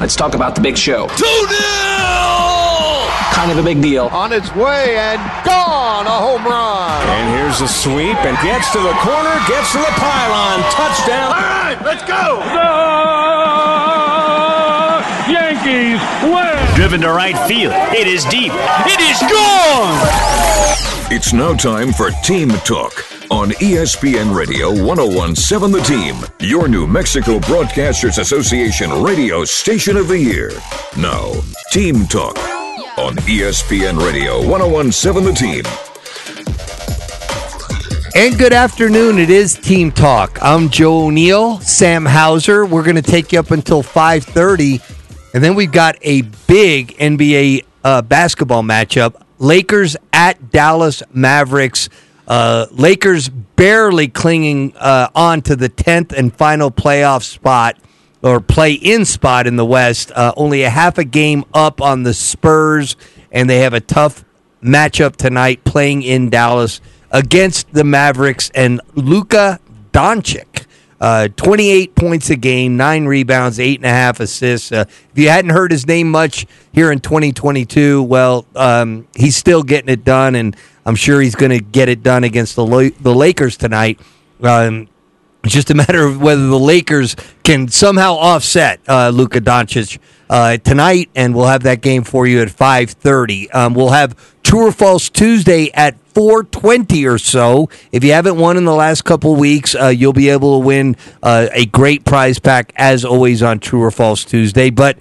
Let's talk about the big show. 2 0! Kind of a big deal. On its way and gone, a home run. And here's a sweep and gets to the corner, gets to the pylon. Touchdown. All right, let's go. The Yankees win. Driven to right field. It is deep. It is gone. It's now time for Team Talk on ESPN Radio 1017 The Team, your New Mexico Broadcasters Association radio station of the year. Now, Team Talk on ESPN Radio 1017 The Team. And good afternoon. It is Team Talk. I'm Joe O'Neill, Sam Hauser. We're going to take you up until 5:30, and then we've got a big NBA uh, basketball matchup: Lakers at Dallas Mavericks. Uh, Lakers barely clinging uh, on to the 10th and final playoff spot or play in spot in the West. Uh, only a half a game up on the Spurs, and they have a tough matchup tonight playing in Dallas against the Mavericks and Luka Doncic. Uh, 28 points a game, nine rebounds, eight and a half assists. Uh, if you hadn't heard his name much here in 2022, well, um, he's still getting it done, and I'm sure he's going to get it done against the La- the Lakers tonight. Um, it's just a matter of whether the Lakers can somehow offset uh, Luka Doncic uh, tonight, and we'll have that game for you at five thirty. Um, we'll have True or False Tuesday at four twenty or so. If you haven't won in the last couple weeks, uh, you'll be able to win uh, a great prize pack as always on True or False Tuesday. But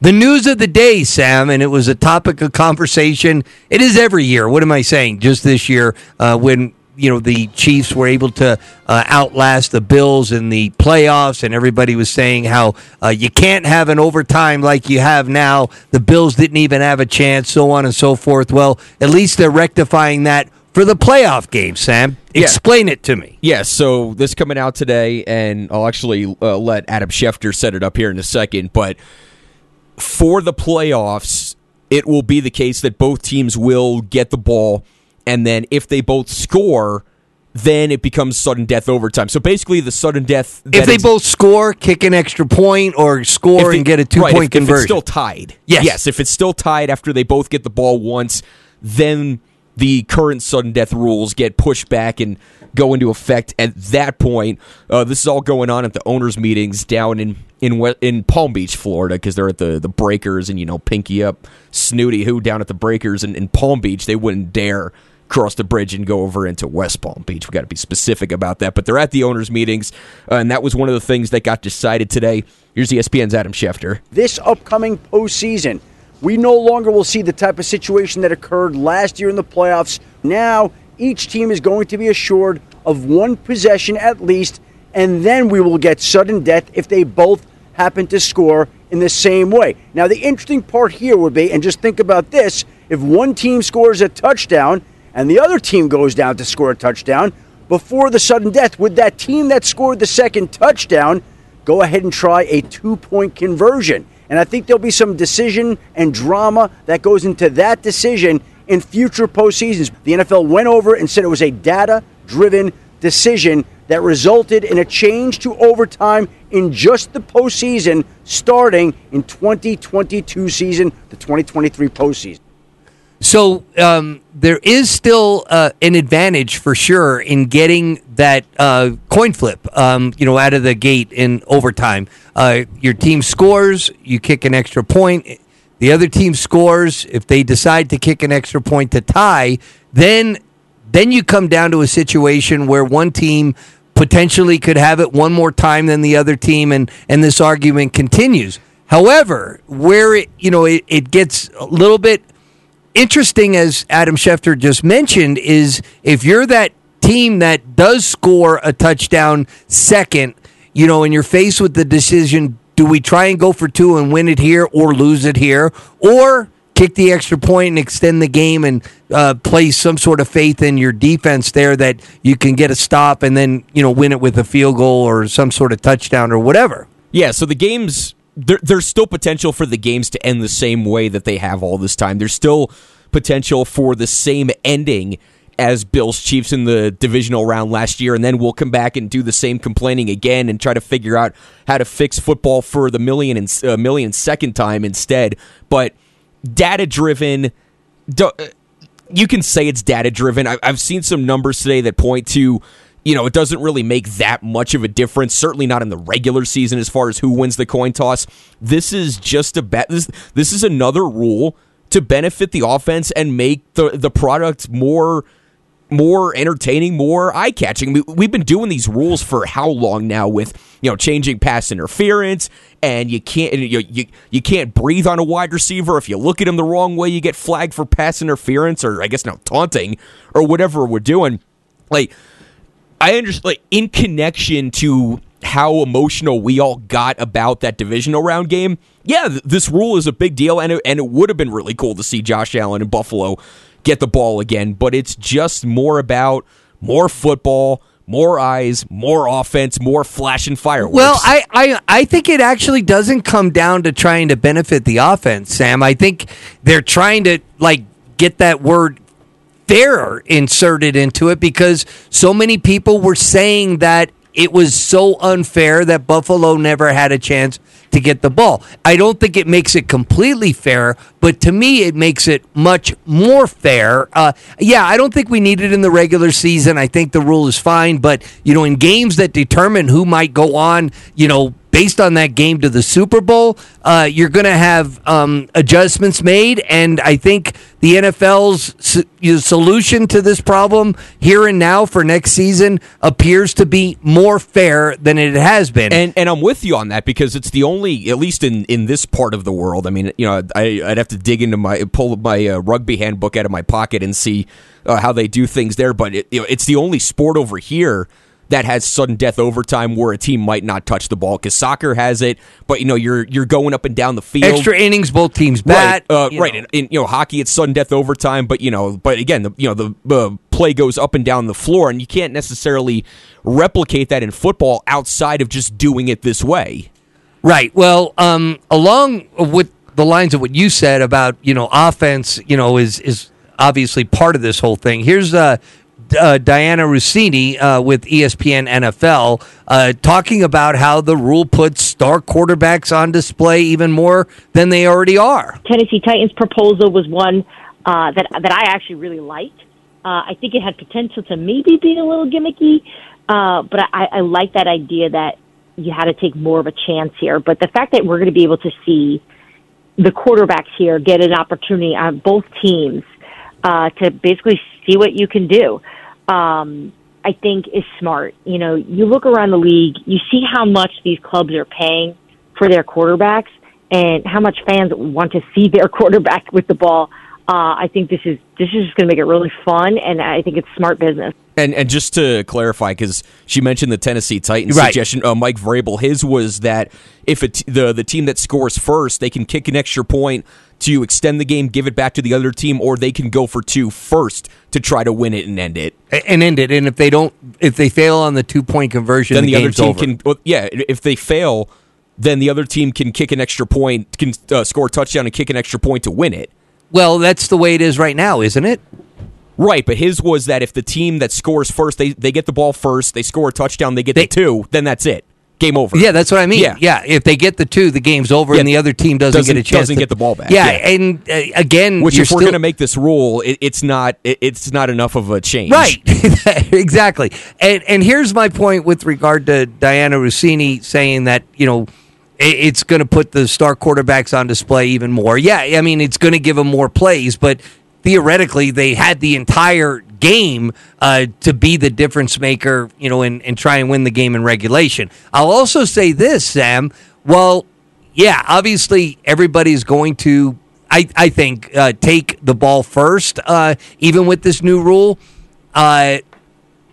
the news of the day, Sam, and it was a topic of conversation. It is every year. What am I saying? Just this year, uh, when you know the Chiefs were able to uh, outlast the Bills in the playoffs, and everybody was saying how uh, you can't have an overtime like you have now. The Bills didn't even have a chance, so on and so forth. Well, at least they're rectifying that for the playoff game. Sam, Yeah. explain it to me. Yeah, so this coming out today, and I'll actually uh, let Adam Schefter set it up here in a second. But for the playoffs, it will be the case that both teams will get the ball, and then if they both score, then it becomes sudden death overtime. So basically, the sudden death. If they both score, kick an extra point, or score they- and get a two right, point if, if conversion. it's still tied. Yes. Yes, if it's still tied after they both get the ball once, then the current sudden death rules get pushed back and go into effect at that point. Uh, this is all going on at the owners' meetings down in in in Palm Beach, Florida, because they're at the the Breakers and you know Pinky up, Snooty who down at the Breakers and in Palm Beach they wouldn't dare cross the bridge and go over into West Palm Beach. We got to be specific about that. But they're at the owners' meetings, uh, and that was one of the things that got decided today. Here's ESPN's Adam Schefter. this upcoming postseason, we no longer will see the type of situation that occurred last year in the playoffs. Now, each team is going to be assured of one possession at least, and then we will get sudden death if they both happen to score in the same way. Now, the interesting part here would be, and just think about this if one team scores a touchdown and the other team goes down to score a touchdown, before the sudden death, would that team that scored the second touchdown go ahead and try a two point conversion. And I think there'll be some decision and drama that goes into that decision in future postseasons. The NFL went over and said it was a data driven decision that resulted in a change to overtime in just the postseason starting in 2022 season, the 2023 postseason. So um, there is still uh, an advantage for sure in getting that uh, coin flip, um, you know, out of the gate in overtime. Uh, your team scores, you kick an extra point. The other team scores. If they decide to kick an extra point to tie, then then you come down to a situation where one team potentially could have it one more time than the other team, and and this argument continues. However, where it you know it, it gets a little bit interesting, as Adam Schefter just mentioned, is if you're that team that does score a touchdown second, you know, and you're faced with the decision do we try and go for two and win it here or lose it here? Or kick the extra point and extend the game and uh, place some sort of faith in your defense there that you can get a stop and then, you know, win it with a field goal or some sort of touchdown or whatever. Yeah, so the games there, there's still potential for the games to end the same way that they have all this time. There's still potential for the same ending as Bills Chiefs in the divisional round last year, and then we'll come back and do the same complaining again and try to figure out how to fix football for the million and uh, million second time instead. But data driven. You can say it's data driven. I've seen some numbers today that point to you know, it doesn't really make that much of a difference. Certainly not in the regular season as far as who wins the coin toss. This is just a bet. This, this is another rule to benefit the offense and make the the product more more entertaining, more eye catching. We, we've been doing these rules for how long now with you know changing pass interference, and you can't you, you you can't breathe on a wide receiver if you look at him the wrong way, you get flagged for pass interference or I guess now taunting or whatever we're doing. Like I understand, like in connection to how emotional we all got about that divisional round game. Yeah, th- this rule is a big deal, and it, and it would have been really cool to see Josh Allen in Buffalo get the ball again. But it's just more about more football, more eyes, more offense, more flash and fireworks. Well, I, I I think it actually doesn't come down to trying to benefit the offense, Sam. I think they're trying to like get that word fair inserted into it because so many people were saying that it was so unfair that Buffalo never had a chance to get the ball. I don't think it makes it completely fair, but to me, it makes it much more fair. Uh, yeah, I don't think we need it in the regular season. I think the rule is fine, but you know, in games that determine who might go on, you know, based on that game to the Super Bowl, uh, you're going to have um, adjustments made. And I think the NFL's solution to this problem here and now for next season appears to be more fair than it has been. And and I'm with you on that because it's the only, at least in, in this part of the world. I mean, you know, I, would have to dig into my pull my uh, rugby handbook out of my pocket and see uh, how they do things there. But it, you know, it's the only sport over here that has sudden death overtime where a team might not touch the ball because soccer has it, but you know you're you're going up and down the field. Extra innings, both teams bat. Right, uh, right. In, in, you know hockey, it's sudden death overtime, but you know, but again, the, you know the uh, play goes up and down the floor, and you can't necessarily replicate that in football outside of just doing it this way. Right. Well, um, along with the lines of what you said about you know offense, you know is is obviously part of this whole thing. Here's uh, uh, Dianna Russini uh, with ESPN NFL uh, talking about how the rule puts star quarterbacks on display even more than they already are. Tennessee Titans proposal was one uh, that that I actually really liked. Uh, I think it had potential to maybe be a little gimmicky, uh, but I, I like that idea that you had to take more of a chance here. But the fact that we're going to be able to see the quarterbacks here get an opportunity on both teams uh, to basically see what you can do um, I think is smart. You know, you look around the league, you see how much these clubs are paying for their quarterbacks and how much fans want to see their quarterback with the ball. Uh, I think this is this is just going to make it really fun, and I think it's smart business. And and just to clarify, because she mentioned the Tennessee Titans right. suggestion, uh, Mike Vrabel, his was that if it, the the team that scores first, they can kick an extra point to extend the game, give it back to the other team, or they can go for two first to try to win it and end it. And end it. And if they don't, if they fail on the two point conversion, then the, the other team over. can. Well, yeah, if they fail, then the other team can kick an extra point, can uh, score a touchdown and kick an extra point to win it. Well, that's the way it is right now, isn't it? Right, but his was that if the team that scores first, they, they get the ball first, they score a touchdown, they get they, the two, then that's it game over. Yeah, that's what I mean. Yeah, yeah. If they get the two, the game's over, yeah. and the other team doesn't, doesn't get a chance. Doesn't to, get the ball back. Yeah, yeah. and uh, again, which if still, we're going to make this rule, it, it's not it, it's not enough of a change. Right. exactly. And and here's my point with regard to Dianna Russini saying that you know it's going to put the star quarterbacks on display even more. Yeah, I mean it's going to give them more plays, but theoretically they had the entire game uh, to be the difference maker, you know, and, and try and win the game in regulation. I'll also say this, Sam. Well, yeah, obviously everybody's going to, I, I think, uh, take the ball first, uh, even with this new rule. Uh,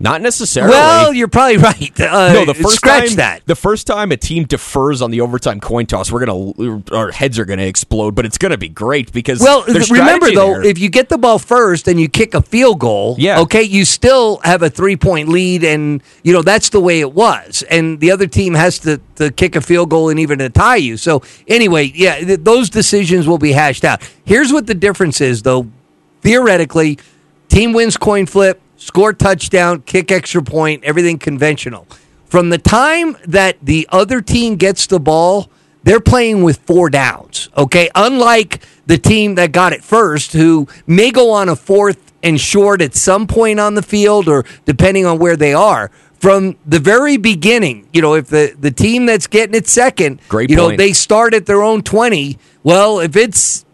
not necessarily. Well, you're probably right. Uh, no, the first scratch time, that. The first time a team defers on the overtime coin toss, we're gonna our heads are gonna explode. But it's gonna be great because well, remember though, there. if you get the ball first and you kick a field goal, yeah. okay, you still have a three point lead, and you know that's the way it was. And the other team has to, to kick a field goal and even to tie you. So anyway, yeah, th- those decisions will be hashed out. Here's what the difference is, though. Theoretically team wins coin flip, score touchdown, kick extra point, everything conventional. From the time that the other team gets the ball, they're playing with four downs. Okay, unlike the team that got it first, who may go on a fourth and short at some point on the field, or depending on where they are. From the very beginning, you know, if the, the team that's getting it second, Great you know, they start at their own 20. Well, if it's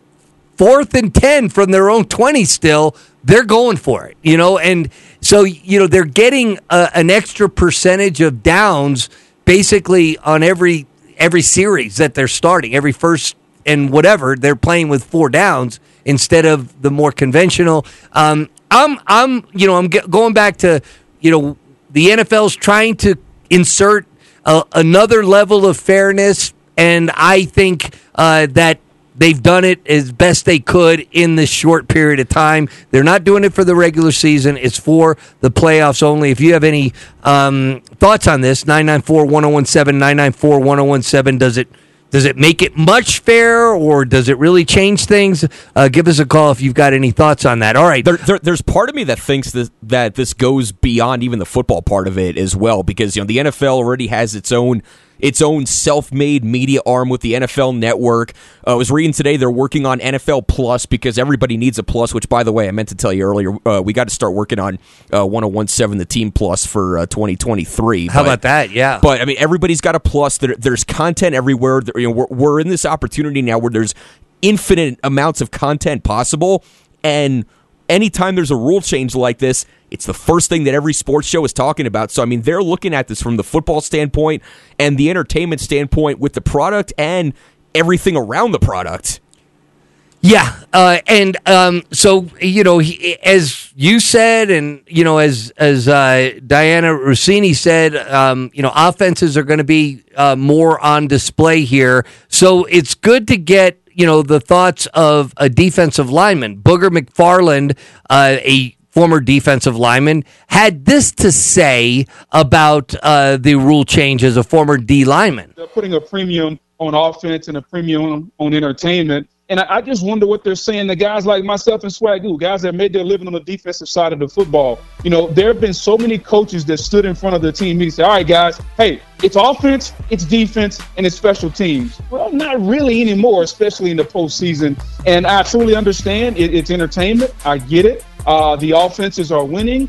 fourth and 10 from their own 20 still, they're going for it, you know? And so, you know, they're getting a, an extra percentage of downs basically on every every series that they're starting, every first and whatever, they're playing with four downs instead of the more conventional. Um, I'm, I'm, you know, I'm going back to, you know, the NFL's trying to insert another level of fairness, and I think uh, that they've done it as best they could in this short period of time. They're not doing it for the regular season; it's for the playoffs only. If you have any um, thoughts on this, 994-1017, 994-1017, does it does it make it much fair, or does it really change things? Uh, give us a call if you've got any thoughts on that. All right, There, there, there's part of me that thinks that, that this goes beyond even the football part of it as well, because you know the NFL already has its own its own self-made media arm with the NFL Network. Uh, I was reading today they're working on NFL Plus because everybody needs a plus. Which, by the way, I meant to tell you earlier, uh, we got to start working on uh, 1017 the Team Plus for uh, 2023. how But- about that? Yeah, but I mean, everybody's got a plus. There, there's content everywhere. There, you know, we're, we're in this opportunity now where there's infinite amounts of content possible, and anytime there's a rule change like this, it's the first thing that every sports show is talking about. So I mean, they're looking at this from the football standpoint and the entertainment standpoint with the product and everything around the product. Yeah, uh, and um, so you know, he, as you said, and you know, as as uh, Dianna Russini said, um, you know, offenses are going to be uh, more on display here. So it's good to get you know the thoughts of a defensive lineman, Booger McFarland, uh, a former defensive lineman, had this to say about uh, the rule change as a former D lineman. They're putting a premium on offense and a premium on entertainment. And I, I just wonder what they're saying to guys like myself and Swagoo, guys that made their living on the defensive side of the football. You know, there have been so many coaches that stood in front of the team and said, all right, guys, hey, it's offense, it's defense, and it's special teams. Well, not really anymore, especially in the postseason. And I truly understand it, it's entertainment. I get it. Uh, the offenses are winning.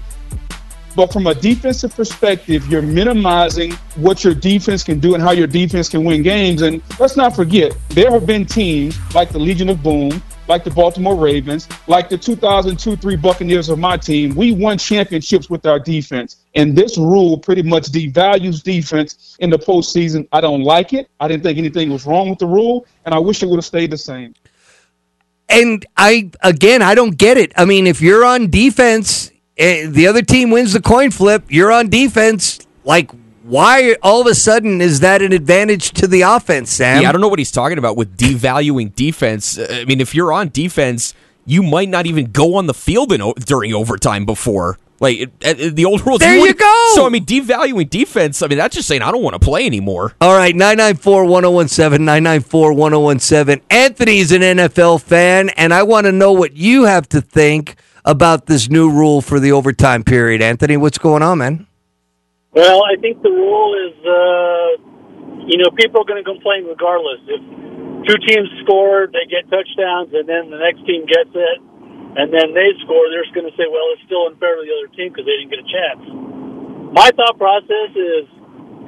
But from a defensive perspective, you're minimizing what your defense can do and how your defense can win games. And let's not forget, there have been teams like the Legion of Boom, like the Baltimore Ravens, like the 2002 3 Buccaneers of my team. We won championships with our defense. And this rule pretty much devalues defense in the postseason. I don't like it. I didn't think anything was wrong with the rule, and I wish it would have stayed the same. And I again, I don't get it. I mean, if you're on defense, eh, the other team wins the coin flip. You're on defense. Like, why all of a sudden is that an advantage to the offense, Sam? Yeah, I don't know what he's talking about with devaluing defense. Uh, I mean, if you're on defense, you might not even go on the field in, during overtime before. Like it, it- the old rules. There you wouldn't- go. So I mean, devaluing defense. I mean, that's just saying I don't want to play anymore. All right, 994 1017, 994 1017. Anthony's an NFL fan, and I want to know what you have to think about this new rule for the overtime period. Anthony, what's going on, man? Well, I think the rule is, uh, you know, people are going to complain regardless. If two teams score, they get touchdowns, and then the next team gets it, and then they score, they're just going to say, well, it's still unfair to the other team because they didn't get a chance. My thought process is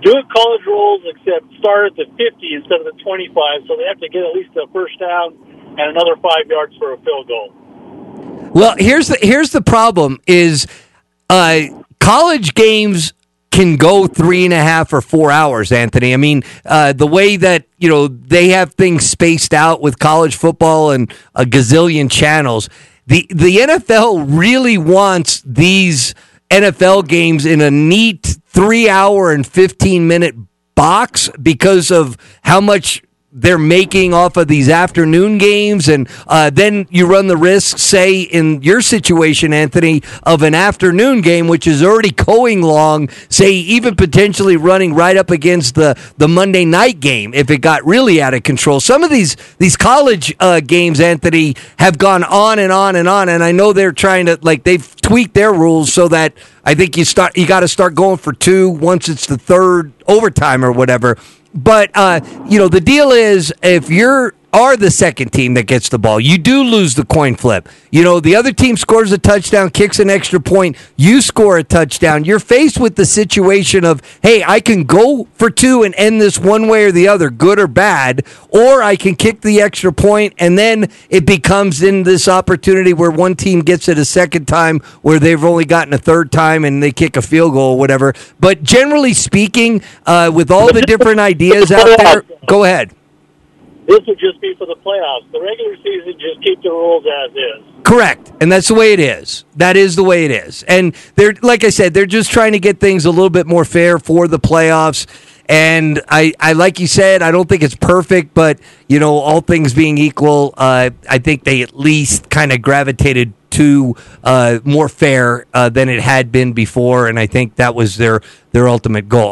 do it college rules, except start at the 50 instead of the 25, so they have to get at least a first down and another five yards for a field goal. Well, here's the here's the problem: is uh, college games can go three and a half or four hours. Anthony, I mean, uh, the way that you know they have things spaced out with college football and a gazillion channels. The the NFL really wants these NFL games in a neat three hour and fifteen minute box because of how much they're making off of these afternoon games, and uh, then you run the risk, say in your situation, Anthony, of an afternoon game which is already going long, say even potentially running right up against the the Monday night game if it got really out of control. Some of these these college uh, games, Anthony, have gone on and on and on, and I know they're trying to like they've tweaked their rules so that I think you start you got to start going for two once it's the third overtime or whatever. But uh, you know the deal is if you're are the second team that gets the ball. You do lose the coin flip. You know, the other team scores a touchdown, kicks an extra point, you score a touchdown. You're faced with the situation of, hey, I can go for two and end this one way or the other, good or bad, or I can kick the extra point and then it becomes in this opportunity where one team gets it a second time where they've only gotten a third time and they kick a field goal or whatever. But generally speaking, uh, with all the different ideas out there, go ahead. This would just be for the playoffs. The regular season, just keep the rules as is. Correct. And that's the way it is. That is the way it is. And they're like I said, they're just trying to get things a little bit more fair for the playoffs. And I, I like you said, I don't think it's perfect, but you know, all things being equal, uh, I think they at least kind of gravitated to uh, more fair uh, than it had been before, and I think that was their their ultimate goal.